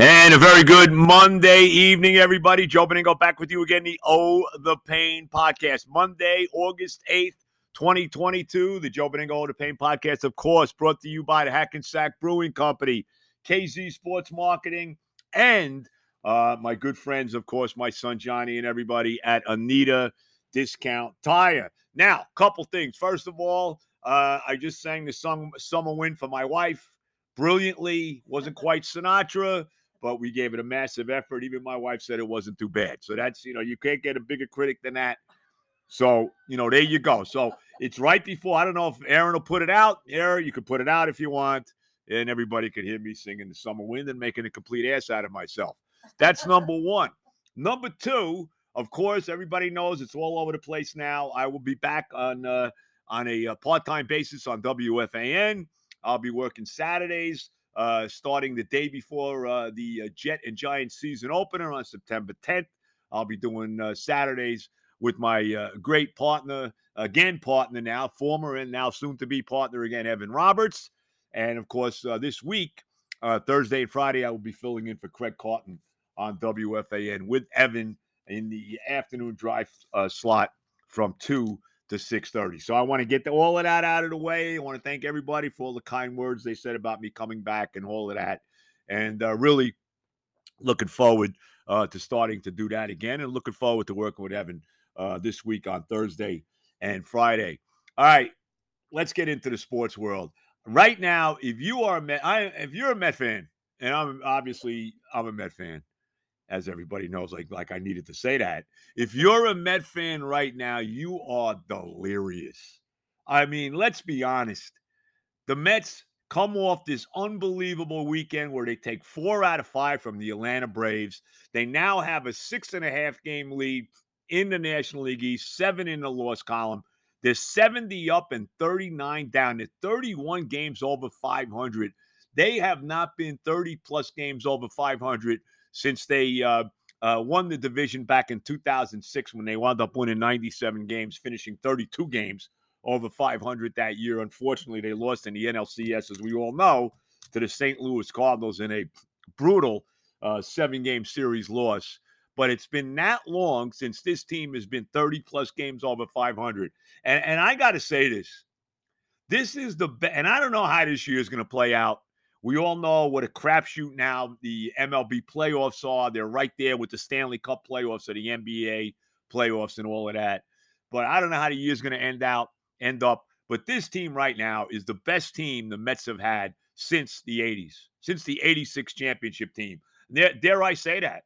And a very good Monday evening, everybody. Joe Benigno back with you again, the Oh the Pain podcast. Monday, August 8th, 2022. The Joe Benigno Oh the Pain podcast, of course, brought to you by the Hackensack Brewing Company, KZ Sports Marketing, and uh, my good friends, of course, my son Johnny and everybody at Anita Discount Tire. Now, couple things. First of all, uh, I just sang the song Summer Wind for my wife brilliantly. Wasn't quite Sinatra but we gave it a massive effort. Even my wife said it wasn't too bad. So that's, you know, you can't get a bigger critic than that. So, you know, there you go. So it's right before. I don't know if Aaron will put it out. Aaron, you could put it out if you want. And everybody could hear me singing the summer wind and making a complete ass out of myself. That's number one. Number two, of course, everybody knows it's all over the place now. I will be back on uh, on a, uh, part-time basis on WFAN. I'll be working Saturdays uh, starting the day before uh, the uh, Jet and Giants season opener on September 10th. I'll be doing uh, Saturdays with my great partner, again, partner now, former and now soon to be partner again, Evan Roberts. And of course, this week, Thursday and Friday, I will be filling in for Craig Carton on WFAN with Evan in the afternoon drive slot from 2 to 6.30 so i want to get the, all of that out of the way. I want to thank everybody for all the kind words they said about me coming back and all of that. And uh, really looking forward uh, to starting to do that again and looking forward to working with evan uh, this week on thursday and friday. All right let's get into the sports world. Right now if you are a met I, if you're a met fan and i'm obviously i'm a met fan as everybody knows, like like I needed to say that. If you're a Met fan right now, you are delirious. I mean, let's be honest. The Mets come off this unbelievable weekend where they take four out of five from the Atlanta Braves. They now have a six and a half game lead in the National League East, seven in the loss column. They're 70 up and 39 down. They're 31 games over 500. They have not been 30 plus games over 500 since they uh, uh, won the division back in 2006 when they wound up winning 97 games, finishing 32 games over 500 that year. Unfortunately, they lost in the NLCS, as we all know, to the St. Louis Cardinals in a brutal uh, seven game series loss. But it's been that long since this team has been 30 plus games over 500. And, and I got to say this this is the and I don't know how this year is going to play out. We all know what a crapshoot now the MLB playoffs are. They're right there with the Stanley Cup playoffs or the NBA playoffs and all of that. But I don't know how the year's going to end out, end up. But this team right now is the best team the Mets have had since the 80s, since the 86 championship team. Dare, dare I say that?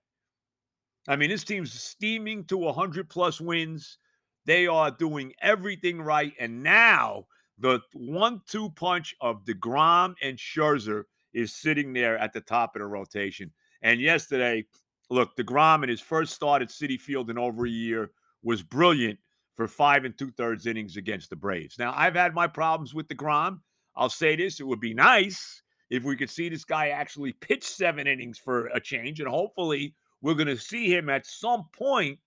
I mean, this team's steaming to 100 plus wins. They are doing everything right. And now the one-two punch of DeGrom and Scherzer is sitting there at the top of the rotation. And yesterday, look, DeGrom in his first start at Citi Field in over a year was brilliant for five and two-thirds innings against the Braves. Now, I've had my problems with DeGrom. I'll say this: it would be nice if we could see this guy actually pitch seven innings for a change, and hopefully, we're going to see him at some point.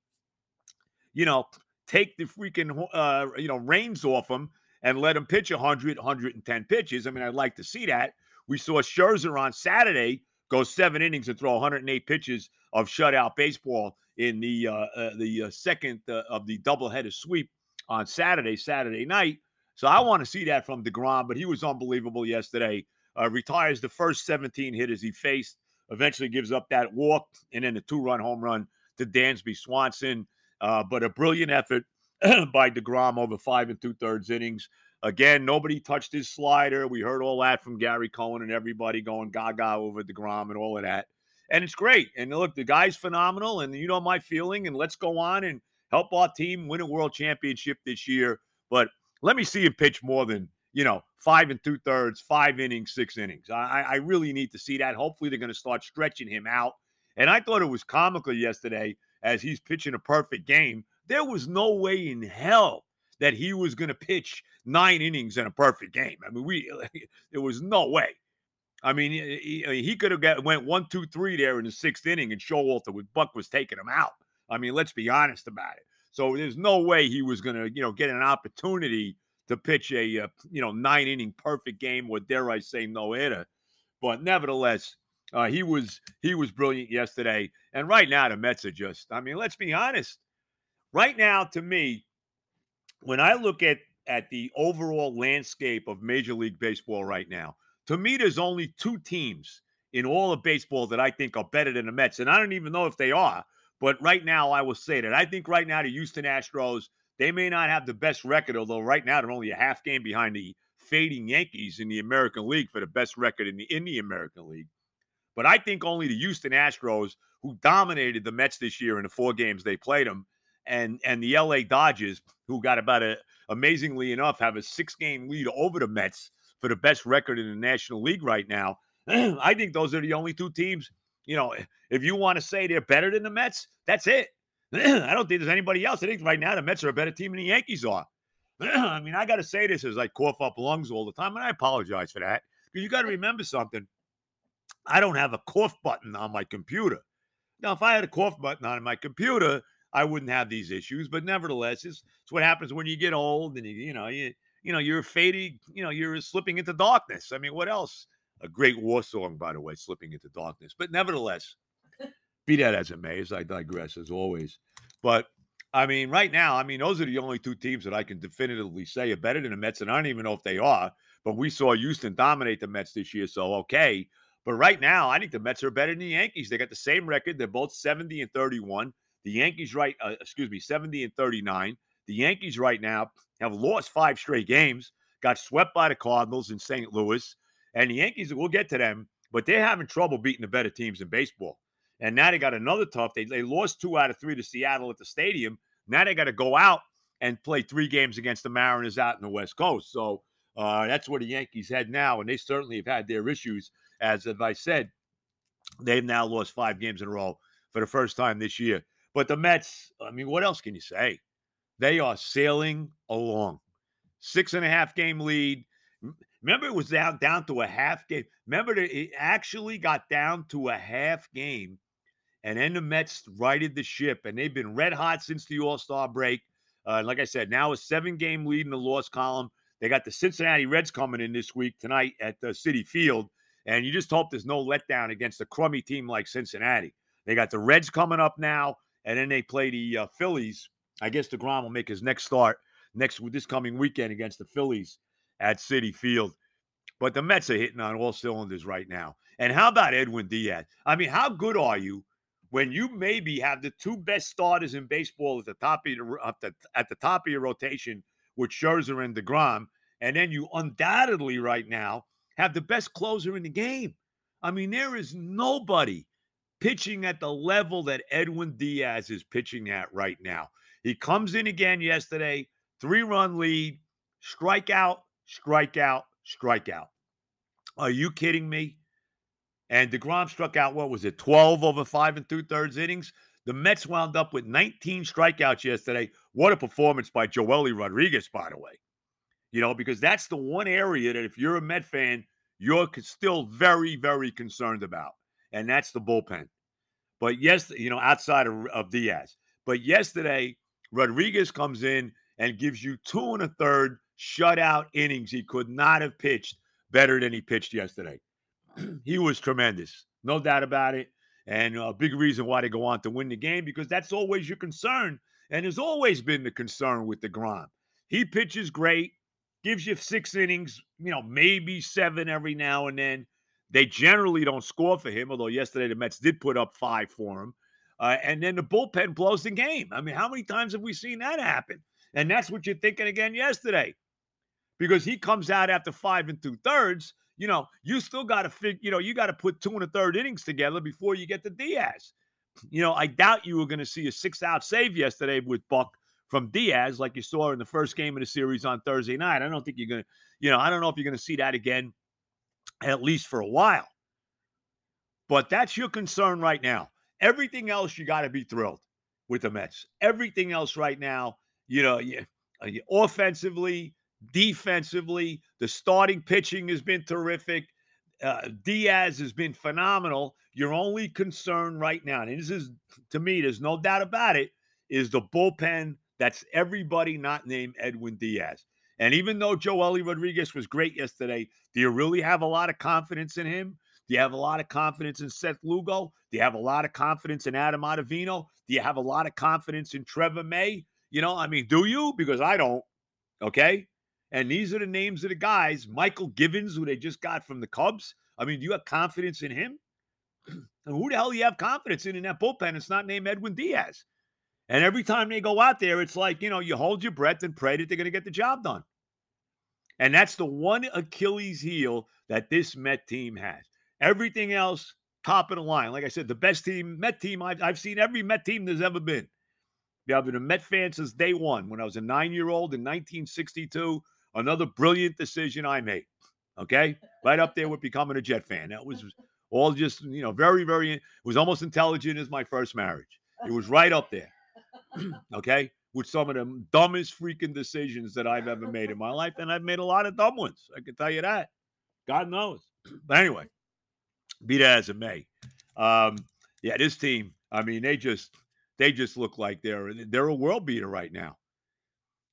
You know, take the freaking uh, you know reins off him and let him pitch 100, 110 pitches. I mean, I'd like to see that. We saw Scherzer on Saturday go seven innings and throw 108 pitches of shutout baseball in the uh, uh, the uh, second uh, of the doubleheader sweep on Saturday, Saturday night. So I want to see that from Degrom, but he was unbelievable yesterday. Uh, retires the first 17 hitters he faced. Eventually gives up that walk and then a two-run home run to Dansby Swanson. Uh, but a brilliant effort by DeGrom over five and two thirds innings. Again, nobody touched his slider. We heard all that from Gary Cohen and everybody going gaga over DeGrom and all of that. And it's great. And look, the guy's phenomenal. And you know my feeling. And let's go on and help our team win a world championship this year. But let me see him pitch more than, you know, five and two thirds, five innings, six innings. I, I really need to see that. Hopefully, they're going to start stretching him out. And I thought it was comical yesterday as he's pitching a perfect game there was no way in hell that he was going to pitch nine innings in a perfect game. I mean, we there was no way. I mean, he, he could have got, went one, two, three there in the sixth inning, and Showalter with Buck was taking him out. I mean, let's be honest about it. So there's no way he was going to, you know, get an opportunity to pitch a, uh, you know, nine inning perfect game, or dare I say, no hitter. But nevertheless, Uh, he was he was brilliant yesterday, and right now the Mets are just. I mean, let's be honest. Right now, to me, when I look at at the overall landscape of Major League Baseball right now, to me, there's only two teams in all of baseball that I think are better than the Mets, and I don't even know if they are. But right now, I will say that I think right now the Houston Astros they may not have the best record, although right now they're only a half game behind the fading Yankees in the American League for the best record in the in the American League. But I think only the Houston Astros, who dominated the Mets this year in the four games they played them, and and the LA Dodgers, who got about a amazingly enough have a six game lead over the Mets for the best record in the National League right now. I think those are the only two teams. You know, if you want to say they're better than the Mets, that's it. I don't think there's anybody else. I think right now the Mets are a better team than the Yankees are. I mean, I got to say this as I cough up lungs all the time, and I apologize for that because you got to remember something. I don't have a cough button on my computer. Now, if I had a cough button on my computer, I wouldn't have these issues. But nevertheless, it's, it's what happens when you get old and you, you know you you know you're fading. You know you're slipping into darkness. I mean, what else? A great war song, by the way, slipping into darkness. But nevertheless, be that as it may, as I digress as always. But I mean, right now, I mean, those are the only two teams that I can definitively say are better than the Mets, and I don't even know if they are. But we saw Houston dominate the Mets this year, so okay. But right now, I think the Mets are better than the Yankees. They got the same record. They're both 70 and 31. The Yankees, right, uh, excuse me, 70 and 39. The Yankees right now have lost five straight games, got swept by the Cardinals in St. Louis. And the Yankees, we'll get to them, but they're having trouble beating the better teams in baseball. And now they got another tough. They, they lost two out of three to Seattle at the stadium. Now they got to go out and play three games against the Mariners out in the West Coast. So uh, that's where the Yankees head now. And they certainly have had their issues. As, as I said, they've now lost five games in a row for the first time this year. But the Mets, I mean, what else can you say? They are sailing along. Six and a half game lead. Remember, it was down down to a half game. Remember, it actually got down to a half game and then the Mets righted the ship, and they've been red hot since the All Star break. Uh, like I said, now a seven game lead in the loss column. They got the Cincinnati Reds coming in this week tonight at the Citi Field, and you just hope there's no letdown against a crummy team like Cincinnati. They got the Reds coming up now, and then they play the uh, Phillies. I guess DeGrom will make his next start next this coming weekend against the Phillies at Citi Field. But the Mets are hitting on all cylinders right now. And how about Edwin Diaz? I mean, how good are you when you maybe have the two best starters in baseball at the top of your the, at the top of your rotation with Scherzer and DeGrom, and then you undoubtedly right now have the best closer in the game. I mean, there is nobody pitching at the level that Edwin Diaz is pitching at right now. He comes in again yesterday, three run lead, strikeout, strikeout, strikeout. Are you kidding me? And DeGrom struck out, what was it, 12 over five and two thirds innings? The Mets wound up with 19 strikeouts yesterday. What a performance by Joely Rodriguez, by the way. You know, because that's the one area that if you're a Met fan, you're still very, very concerned about, and that's the bullpen. But yes, you know, outside of, of Diaz. But yesterday, Rodriguez comes in and gives you two and a third shutout innings. He could not have pitched better than he pitched yesterday. he was tremendous, no doubt about it. And a big reason why they go on to win the game because that's always your concern, and has always been the concern with DeGrom. He pitches great, gives you six innings, you know, maybe seven every now and then. They generally don't score for him, although yesterday the Mets did put up five for him. Uh, and then the bullpen blows the game. I mean, how many times have we seen that happen? And that's what you're thinking again yesterday, because he comes out after five and two thirds you know, you still got to figure, you know, you got to put two and a third innings together before you get to Diaz. You know, I doubt you were going to see a six out save yesterday with Buck from Diaz like you saw in the first game of the series on Thursday night. I don't think you're going to, you know, I don't know if you're going to see that again, at least for a while. But that's your concern right now. Everything else, you got to be thrilled with the Mets. Everything else right now, you know, you, uh, you offensively, defensively. The starting pitching has been terrific. Uh, Diaz has been phenomenal. Your only concern right now, and this is to me, there's no doubt about it, is the bullpen. That's everybody not named Edwin Diaz. And even though Joely Rodriguez was great yesterday, do you really have a lot of confidence in him? Do you have a lot of confidence in Seth Lugo? Do you have a lot of confidence in Adam Ottavino? Do you have a lot of confidence in Trevor May? You know, I mean, do you? Because I don't. Okay. And these are the names of the guys. Mychal Givens, who they just got from the Cubs. I mean, do you have confidence in him? and who the hell do you have confidence in in that bullpen? It's not named Edwin Diaz. And every time they go out there, it's like, you know, you hold your breath and pray that they're going to get the job done. And that's the one Achilles heel that this Met team has. Everything else, top of the line. Like I said, the best team, Met team, I've, I've seen every Met team there's ever been. Yeah, I've been a Met fan since day one. When I was a nine year old in 1962, another brilliant decision I made. Okay. Right up there with becoming a Jet fan. That was all just, you know, very, very, it was almost intelligent as my first marriage. It was right up there. okay. With some of the dumbest freaking decisions that I've ever made in my life. And I've made a lot of dumb ones. I can tell you that. God knows. But anyway, be that as it may. Um, yeah, this team, I mean, they just they just look like they're they're a world beater right now.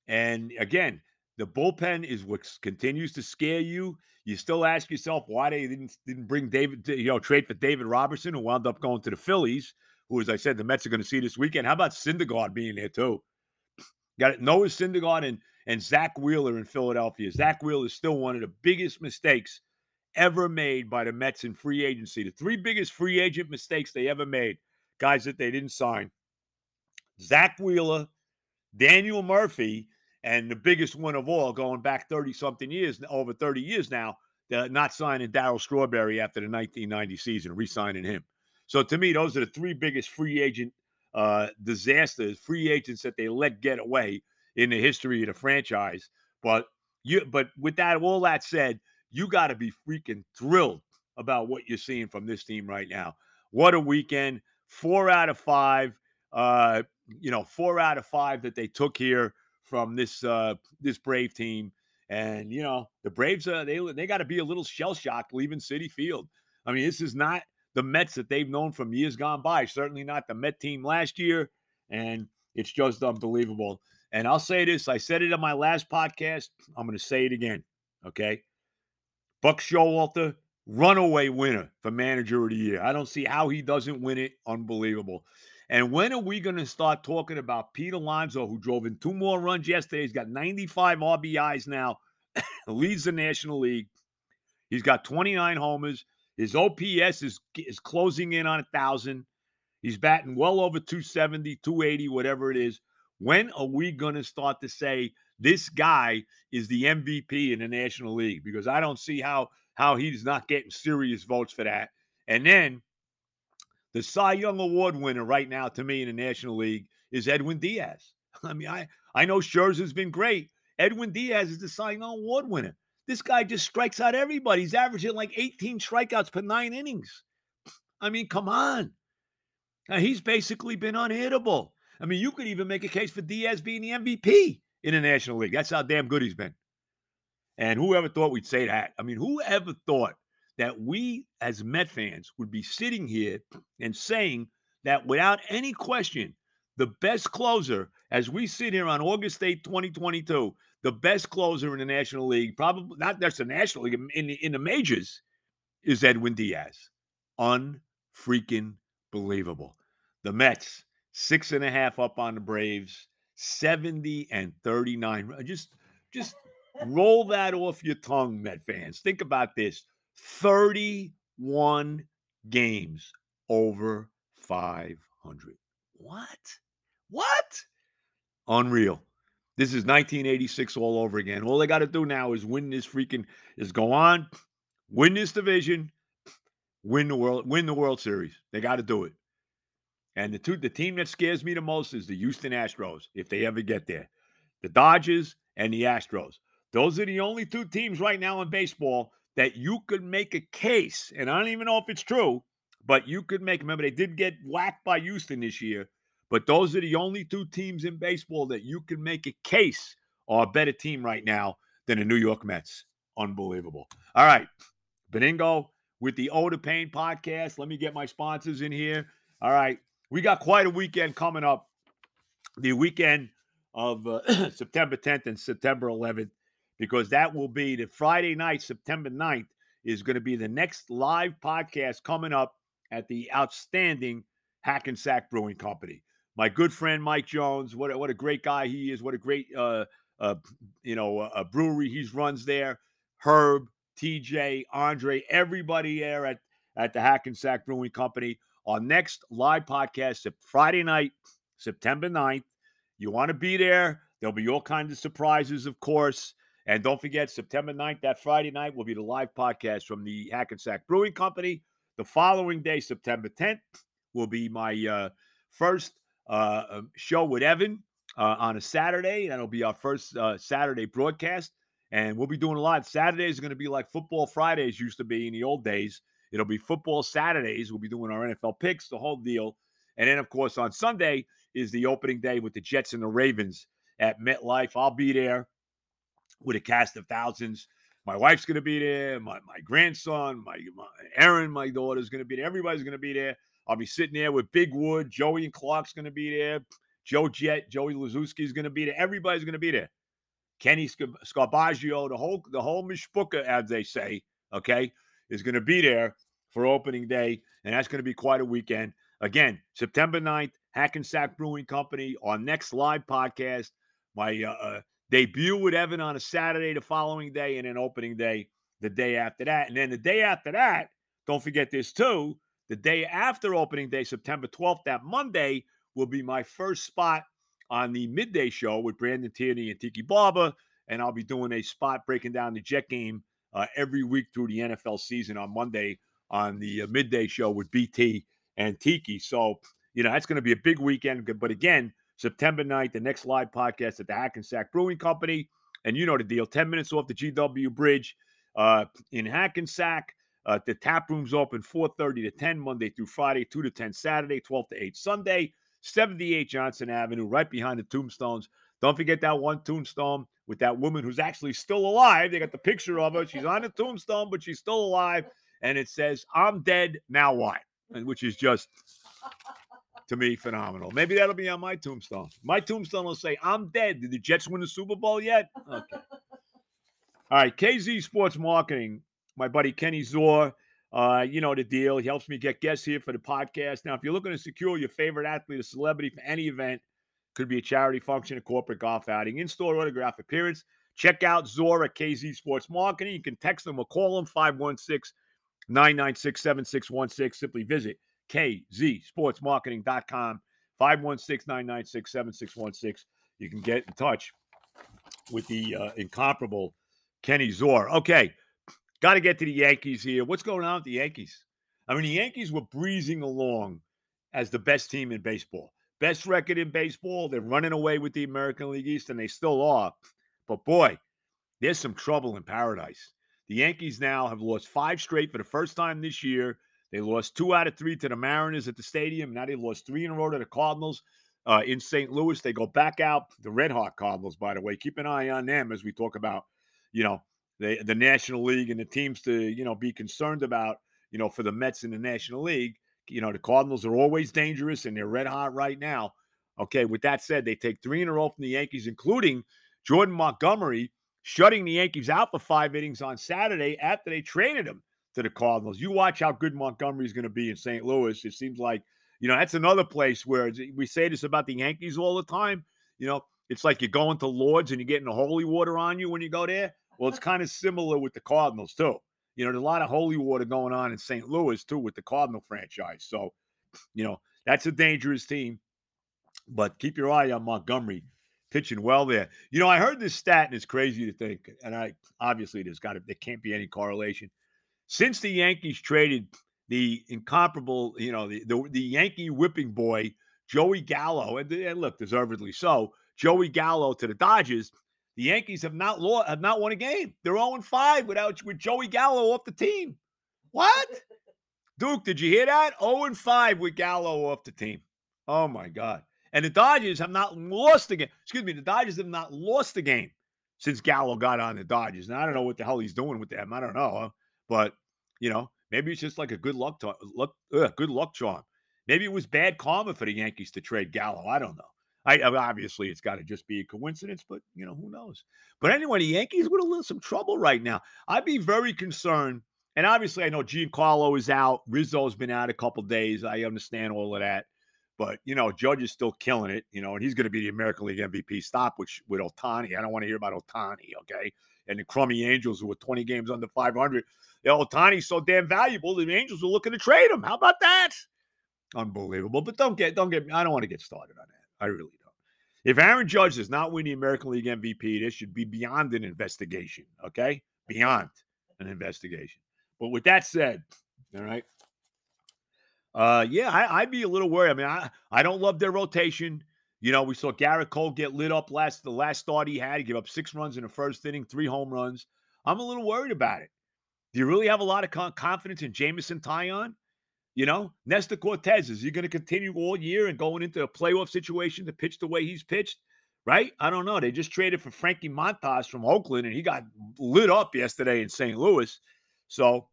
And again, the bullpen is what continues to scare you. You still ask yourself why they didn't didn't bring David, you know, trade for David Robertson, who wound up going to the Phillies, who, as I said, the Mets are going to see this weekend. How about Syndergaard being there too? Got it. Noah Syndergaard and and Zack Wheeler in Philadelphia. Zack Wheeler is still one of the biggest mistakes ever made by the Mets in free agency. The three biggest free agent mistakes they ever made, guys that they didn't sign. Zack Wheeler, Daniel Murphy, and the biggest one of all, going back 30 something years, over 30 years now, not signing Darryl Strawberry after the 1990 season, re signing him. So to me, those are the three biggest free agent uh, disasters, free agents that they let get away in the history of the franchise. But you, but with that, all that said, you got to be freaking thrilled about what you're seeing from this team right now. What a weekend! Four out of five. Uh, you know, four out of five that they took here from this uh, this Brave team. And you know, the Braves uh, they they got to be a little shell shocked leaving Citi Field. I mean, this is not the Mets that they've known from years gone by. Certainly not the Met team last year, and it's just unbelievable. And I'll say this: I said it on my last podcast. I'm going to say it again. Okay, Buck Showalter, runaway winner for manager of the year. I don't see how he doesn't win it. Unbelievable. And when are we going to start talking about Pete Alonso, who drove in two more runs yesterday? He's got 95 RBIs now, leads the National League. He's got 29 homers. His OPS is, is closing in on a 1,000. He's batting well over 270, 280, whatever it is. When are we going to start to say this guy is the MVP in the National League? Because I don't see how how he's not getting serious votes for that. And then the Cy Young Award winner right now to me in the National League is Edwin Diaz. I mean, I, I know Scherzer's been great. Edwin Diaz is the Cy Young Award winner. This guy just strikes out everybody. He's averaging like 18 strikeouts per nine innings. I mean, come on. Now, he's basically been unhittable. I mean, you could even make a case for Diaz being the MVP in the National League. That's how damn good he's been. And whoever thought we'd say that? I mean, whoever thought that we as Met fans would be sitting here and saying that without any question, the best closer, as we sit here on August 8, 2022, the best closer in the National League, probably not just the National League, in the, in the majors, is Edwin Diaz. Unfreaking believable. The Mets, six and a half up on the Braves, 70 and 39. Just, just roll that off your tongue, Met fans. Think about this 31 games over 500. What? What? Unreal. This is 1986 all over again. All they got to do now is win this freaking is go on, win this division, win the world, win the World Series. They got to do it. And the two, the team that scares me the most is the Houston Astros, if they ever get there. The Dodgers and the Astros. Those are the only two teams right now in baseball that you could make a case, and I don't even know if it's true, but you could make. Remember, they did get whacked by Houston this year, but those are the only two teams in baseball that you can make a case are a better team right now than the New York Mets. Unbelievable. All right, Benigno with the O to Pain podcast. Let me get my sponsors in here. All right, we got quite a weekend coming up. The weekend of uh, September 10th and September 11th because that will be the Friday night, September 9th, is going to be the next live podcast coming up at the outstanding Hackensack Brewing Company. My good friend Mike Jones, what a, what a great guy he is. What a great uh, uh, you know a brewery he runs there. Herb, TJ, Andre, everybody there at at the Hackensack Brewing Company. Our next live podcast, Friday night, September 9th. You want to be there. There'll be all kinds of surprises, of course. And don't forget, September 9th, that Friday night, will be the live podcast from the Hackensack Brewing Company. The following day, September 10th, will be my uh, first uh, um, show with Evan uh, on a Saturday. That'll be our first uh, Saturday broadcast. And we'll be doing a lot. Saturdays are going to be like football Fridays used to be in the old days. It'll be football Saturdays. We'll be doing our NFL picks, the whole deal. And then, of course, on Sunday is the opening day with the Jets and the Ravens at MetLife. I'll be there with a cast of thousands. My wife's going to be there. My, my grandson, my, my Aaron, my daughter's going to be there. Everybody's going to be there. I'll be sitting there with Big Wood. Joey and Clark's going to be there. Joe Jet, Joey Lazuski is going to be there. Everybody's going to be there. Kenny Scarbaggio, the whole the whole mishpuka, as they say, okay, is going to be there for opening day, and that's going to be quite a weekend. Again, September 9th, Hackensack Brewing Company, our next live podcast. My uh, uh, debut with Evan on a Saturday the following day, and then opening day the day after that. And then the day after that, don't forget this too. The day after opening day, September 12th, that Monday, will be my first spot on the midday show with Brandon Tierney and Tiki Barber. And I'll be doing a spot breaking down the Jet game uh, every week through the NFL season on Monday on the uh, midday show with BT and Tiki. So, you know, that's going to be a big weekend. But again, September 9th, the next live podcast at the Hackensack Brewing Company. And you know the deal 10 minutes off the GW Bridge uh, in Hackensack. Uh, the tap room's open 4.30 to 10 Monday through Friday, 2 to 10 Saturday, 12 to 8 Sunday. 78 Johnson Avenue, right behind the tombstones. Don't forget that one tombstone with that woman who's actually still alive. They got the picture of her. She's on the tombstone, but she's still alive and it says, I'm dead, now what? And which is just to me phenomenal. Maybe that'll be on my tombstone. My tombstone will say, I'm dead. Did the Jets win the Super Bowl yet? Okay. All right, KZ Sports Marketing, my buddy Kenny Zor. Uh, you know the deal. He helps me get guests here for the podcast. Now, if you're looking to secure your favorite athlete or celebrity for any event, could be a charity function, a corporate golf outing, in-store autograph appearance, check out Zor at KZ Sports Marketing. You can text them or call them 516 996 7616. Simply visit kzsportsmarketing.com, 516 996 7616. You can get in touch with the uh, incomparable Kenny Zor. Okay, got to get to the Yankees here. What's going on with the Yankees? I mean, the Yankees were breezing along as the best team in baseball. Best record in baseball. They're running away with the American League East, and they still are. But boy, there's some trouble in paradise. The Yankees now have lost five straight for the first time this year. They lost two out of three to the Mariners at the stadium. Now they lost three in a row to the Cardinals uh, in St. Louis. They go back out. The Red Hot Cardinals, by the way, keep an eye on them as we talk about, you know, the the National League and the teams to you know be concerned about. You know, for the Mets in the National League, you know the Cardinals are always dangerous and they're red hot right now. Okay, with that said, they take three in a row from the Yankees, including Jordan Montgomery shutting the Yankees out for five innings on Saturday after they traded him to the Cardinals. You watch how good Montgomery is going to be in St. Louis. It seems like, you know, that's another place where we say this about the Yankees all the time. You know, it's like you're going to Lourdes and you're getting the holy water on you when you go there. Well, it's kind of similar with the Cardinals, too. You know, there's a lot of holy water going on in St. Louis, too, with the Cardinal franchise. So, you know, that's a dangerous team. But keep your eye on Montgomery pitching well there. You know, I heard this stat, and it's crazy to think, and I obviously there's got to there can't be any correlation. Since the Yankees traded the incomparable, you know, the the, the Yankee whipping boy Joey Gallo, and, and look, deservedly so, Joey Gallo to the Dodgers. The Yankees have not lost, have not won a game. They're 0 5 without with Joey Gallo off the team. What? Duke, did you hear that? 0 5 with Gallo off the team. Oh my God. And the Dodgers have not lost the game. Excuse me, the Dodgers have not lost the game since Gallo got on the Dodgers. Now I don't know what the hell he's doing with them. I don't know, but you know, maybe it's just like a good luck, to- luck good luck charm. Maybe it was bad karma for the Yankees to trade Gallo. I don't know. I obviously it's got to just be a coincidence, but you know who knows. But anyway, the Yankees a little some trouble right now. I'd be very concerned And obviously, I know Giancarlo is out. Rizzo's been out a couple days. I understand all of that. But, you know, Judge is still killing it, you know, and he's going to be the American League MVP. Stop which, with Ohtani. I don't want to hear about Ohtani. okay? And the crummy Angels who were 20 games under 500. You know, Ohtani's so damn valuable, the Angels are looking to trade him. How about that? Unbelievable. But don't get, don't get, me. I don't want to get started on that. I really don't. If Aaron Judge does not win the American League MVP, this should be beyond an investigation, okay? Beyond an investigation. But with that said, all right, uh, yeah, I, would be a little worried. I mean, I, I don't love their rotation. You know, we saw Gerrit Cole get lit up last the last start he had. He gave up six runs in the first inning, three home runs. I'm a little worried about it. Do you really have a lot of confidence in Jameson Taillon? You know, Nestor Cortes, is he going to continue all year and going into a playoff situation to pitch the way he's pitched? Right? I don't know. They just traded for Frankie Montas from Oakland, and he got lit up yesterday in St. Louis. So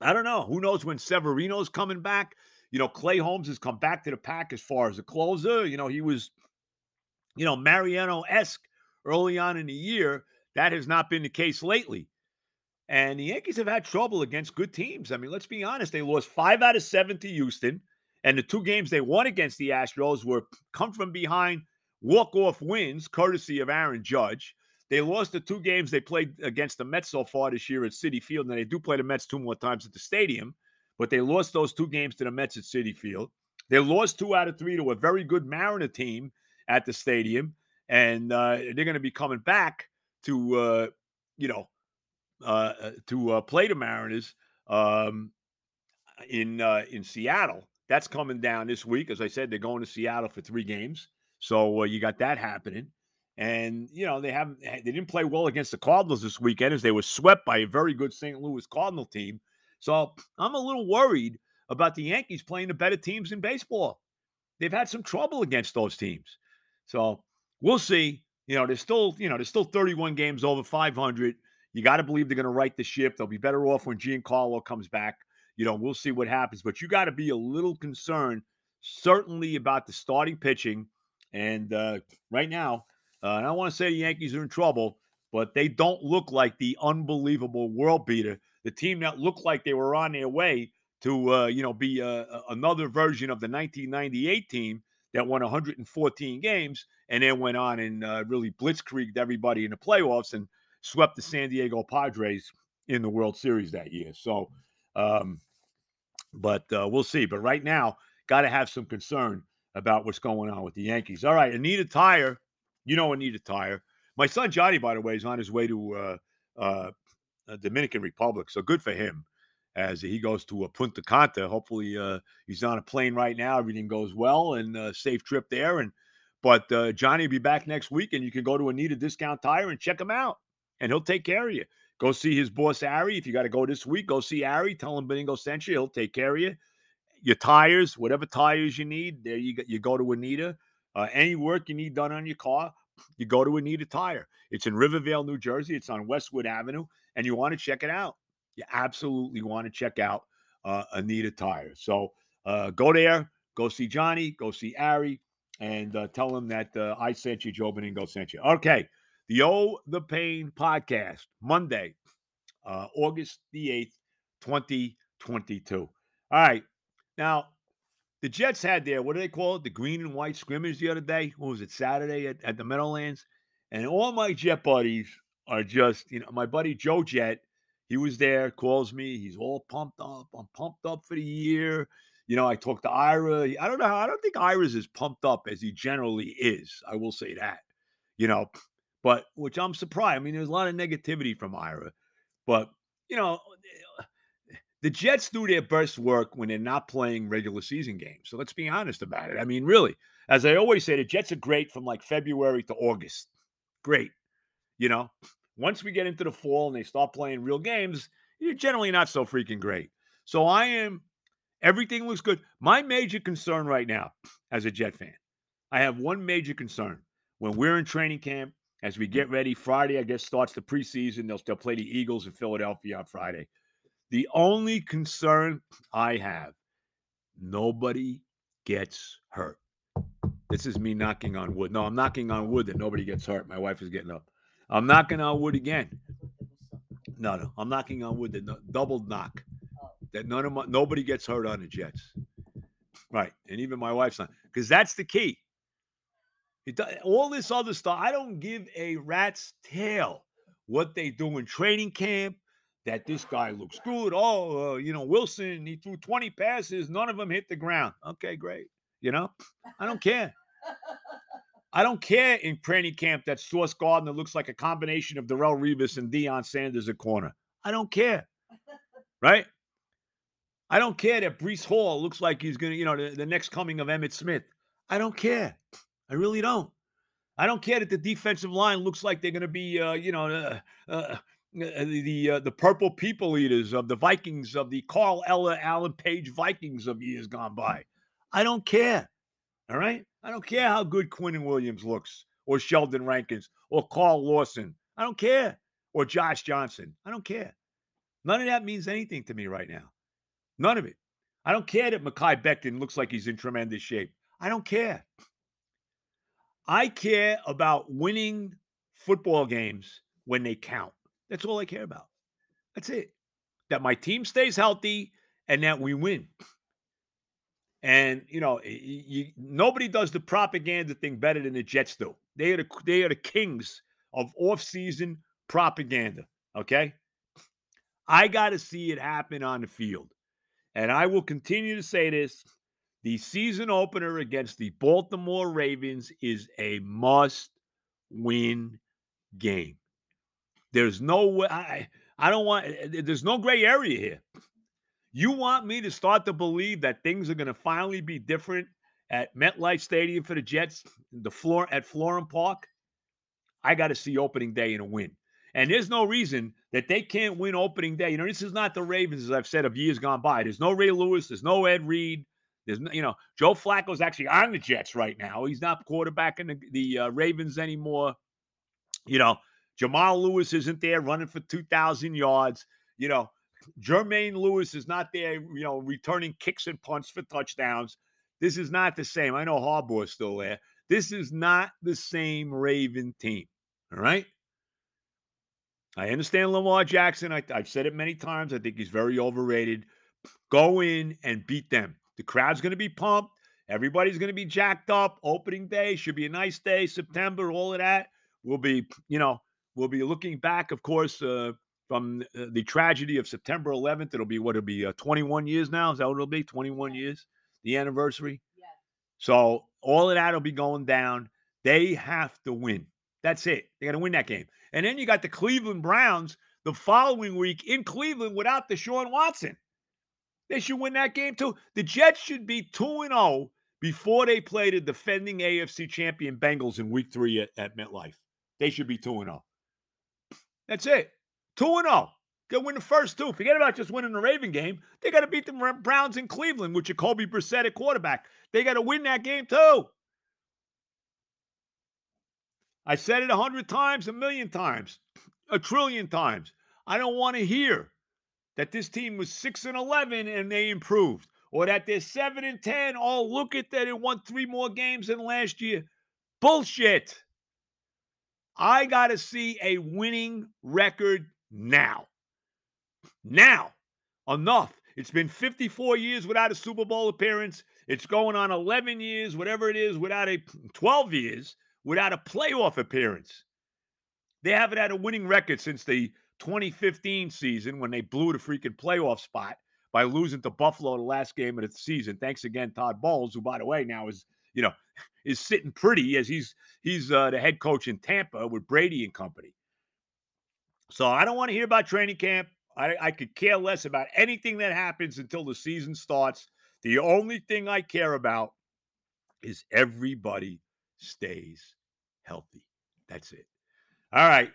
I don't know. Who knows when Severino's coming back? You know, Clay Holmes has come back to the pack as far as a closer. You know, he was, you know, Mariano esque early on in the year. That has not been the case lately. And the Yankees have had trouble against good teams. I mean, let's be honest. They lost five out of seven to Houston. And the two games they won against the Astros were come from behind walk off wins, courtesy of Aaron Judge. They lost the two games they played against the Mets so far this year at Citi Field. And they do play the Mets two more times at the stadium, but they lost those two games to the Mets at Citi Field. They lost two out of three to a very good Mariner team at the stadium. And uh, they're going to be coming back to, uh, you know, uh, uh to uh, play the Mariners um, in uh, in Seattle. That's coming down this week. As I said, they're going to Seattle for three games. So you got that happening. And you know they haven't they didn't play well against the Cardinals this weekend as they were swept by a very good St. Louis Cardinal team. So I'm a little worried about the Yankees playing the better teams in baseball. They've had some trouble against those teams. So we'll see. You know, there's still, you know, there's still 31 games over 500. You got to believe they're going to right the ship. They'll be better off when Giancarlo comes back. You know, we'll see what happens. But you got to be a little concerned, certainly about the starting pitching. And uh, right now, uh, I want to say the Yankees are in trouble, but they don't look like the unbelievable world beater, the team that looked like they were on their way to, uh, you know, be uh, another version of the 1998 team that won 114 games and then went on and uh, really blitzkrieged everybody in the playoffs and swept the San Diego Padres in the World Series that year. So, um, but uh, we'll see. But right now, got to have some concern about what's going on with the Yankees. All right, Anita Tire you know, I need a tire. My son Johnny, by the way, is on his way to uh, uh, Dominican Republic, so good for him as he goes to a Punta Cana. Hopefully, uh, he's on a plane right now. Everything goes well and uh, safe trip there. And but uh, Johnny will be back next week, and you can go to Anita Discount Tire and check him out, and he'll take care of you. Go see his boss Ari. If you got to go this week, go see Ari. Tell him Bingo sent you. He'll take care of you. Your tires, whatever tires you need, there you go. You go to Anita. Uh, any work you need done on your car, you go to Anita Tire. It's in Rivervale, New Jersey. It's on Westwood Avenue, and you want to check it out. You absolutely want to check out uh, Anita Tire. So uh, go there, go see Johnny, go see Ari, and uh, tell them that uh, I sent you, Joe Benigno sent you. Okay, the Oh the Pain podcast, Monday, uh, August the 8th, 2022. All right. Now, the Jets had their what do they call it? The green and white scrimmage the other day. What was it? Saturday at, at the Meadowlands. And all my Jet buddies are just, you know, my buddy Joe Jet, he was there, calls me. He's all pumped up. I'm pumped up for the year. You know, I talked to Ira. I don't know I don't think Ira's as pumped up as he generally is. I will say that, you know, but which I'm surprised. I mean, there's a lot of negativity from Ira, but, you know, the Jets do their best work when they're not playing regular season games. So let's be honest about it. I mean, really, as I always say, the Jets are great from like February to August. Great. You know, once we get into the fall and they start playing real games, you're generally not so freaking great. So I am, everything looks good. My major concern right now, as a Jet fan, I have one major concern. When we're in training camp, as we get ready, Friday, I guess, starts the preseason. They'll, they'll play the Eagles in Philadelphia on Friday. The only concern I have nobody gets hurt. This is me knocking on wood. No, I'm knocking on wood that nobody gets hurt. My wife is getting up. I'm knocking on wood again. No, no, I'm knocking on wood. That no, double knock. That none of my nobody gets hurt on the Jets. Right, and even my wife's not because that's the key. Does, all this other stuff. I don't give a rat's tail what they do in training camp. That this guy looks good. Oh, uh, you know Wilson. He threw 20 passes. None of them hit the ground. Okay, great. You know, I don't care. I don't care in training camp that Sauce Gardner looks like a combination of Darrelle Revis and Deion Sanders at corner. I don't care. Right? I don't care that Breece Hall looks like he's going to, you know, the, the, next coming of Emmitt Smith. I don't care. I really don't. I don't care that the defensive line looks like they're going to be, uh, you know, uh, uh, the uh, the purple people eaters of the Vikings of the Carl Eller Alan Page Vikings of years gone by. I don't care. All right. I don't care how good Quinnen Williams looks, or Sheldon Rankins, or Carl Lawson. I don't care. Or Josh Johnson. I don't care. None of that means anything to me right now. None of it. I don't care that Mekhi Becton looks like he's in tremendous shape. I don't care. I care about winning football games when they count. That's all I care about. That's it. That my team stays healthy and that we win. And you know, you, nobody does the propaganda thing better than the Jets do. They are the they are the kings of off-season propaganda. Okay, I got to see it happen on the field, and I will continue to say this: the season opener against the Baltimore Ravens is a must-win game. There's no way. I, I don't want. Eh, eh, there's no gray area here. You want me to start to believe that things are going to finally be different at MetLife Stadium for the Jets, the floor at Florham Park? I got to see opening day in a win. And there's no reason that they can't win opening day. You know, this is not the Ravens, as I've said, of years gone by. There's no Ray Lewis. There's no Ed Reed. There's you know, Joe Flacco's actually on the Jets right now. He's not quarterbacking the, the uh, Ravens anymore. You know, Jamal Lewis isn't there running for 2,000 yards. You know, Jermaine Lewis is not there, you know, returning kicks and punts for touchdowns. This is not the same. I know Harbaugh's still there. This is not the same Raven team. All right. I understand Lamar Jackson. I, have said it many times. I think he's very overrated. Go in and beat them. The crowd's going to be pumped. Everybody's going to be jacked up. Opening day should be a nice day. September, all of that. We'll be, you know, we'll be looking back, of course, uh, from uh, the tragedy of September 11th. It'll be what it'll be uh, 21 years now. Is that what it'll be? 21 years, the anniversary. Yes. So all of that will be going down. They have to win. That's it. They got to win that game. And then you got the Cleveland Browns the following week in Cleveland without the Deshaun Watson. They should win that game too. The Jets should be 2 and 0 before they play the defending AFC champion Bengals in week three at, at MetLife. They should be 2 and 0. That's it. 2 and 0. Got to win the first two. Forget about just winning the Raven game. They got to beat the Browns in Cleveland with Jacoby Brissett at quarterback. They got to win that game too. I said it a hundred times, a million times, a trillion times. I don't want to hear that this team was six and eleven and they improved, or that they're seven and ten. Oh, look at that! It won three more games than last year. Bullshit. I got to see a winning record now. Now, enough. It's been 54 years without a Super Bowl appearance. It's going on 11 years, whatever it is, without a 12 years without a playoff appearance. They haven't had a winning record since the 2015 season when they blew the freaking playoff spot by losing to Buffalo the last game of the season. Thanks again, Todd Bowles, who, by the way, now is you know is sitting pretty as he's he's uh, the head coach in Tampa with Brady and company. So I don't want to hear about training camp. I, I could care less about anything that happens until the season starts. The only thing I care about is everybody stays healthy. That's it. All right.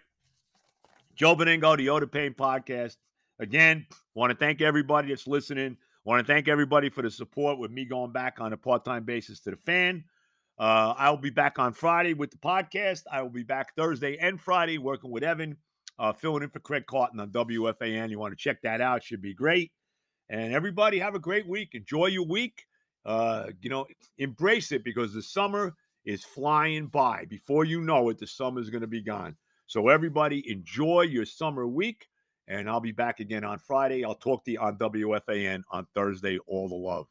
Joe Benigno, the Oda Pain podcast. Again, want to thank everybody that's listening. Want to thank everybody for the support with me going back on a part time basis to the fan. Uh, I'll be back on Friday with the podcast. I will be back Thursday and Friday working with Evan uh, filling in for Craig Carton on WFAN. You want to check that out. Should be great. And everybody have a great week. Enjoy your week. Uh, you know, embrace it because the summer is flying by. Before you know it, the summer is going to be gone. So everybody enjoy your summer week. And I'll be back again on Friday. I'll talk to you on WFAN on Thursday. All the love.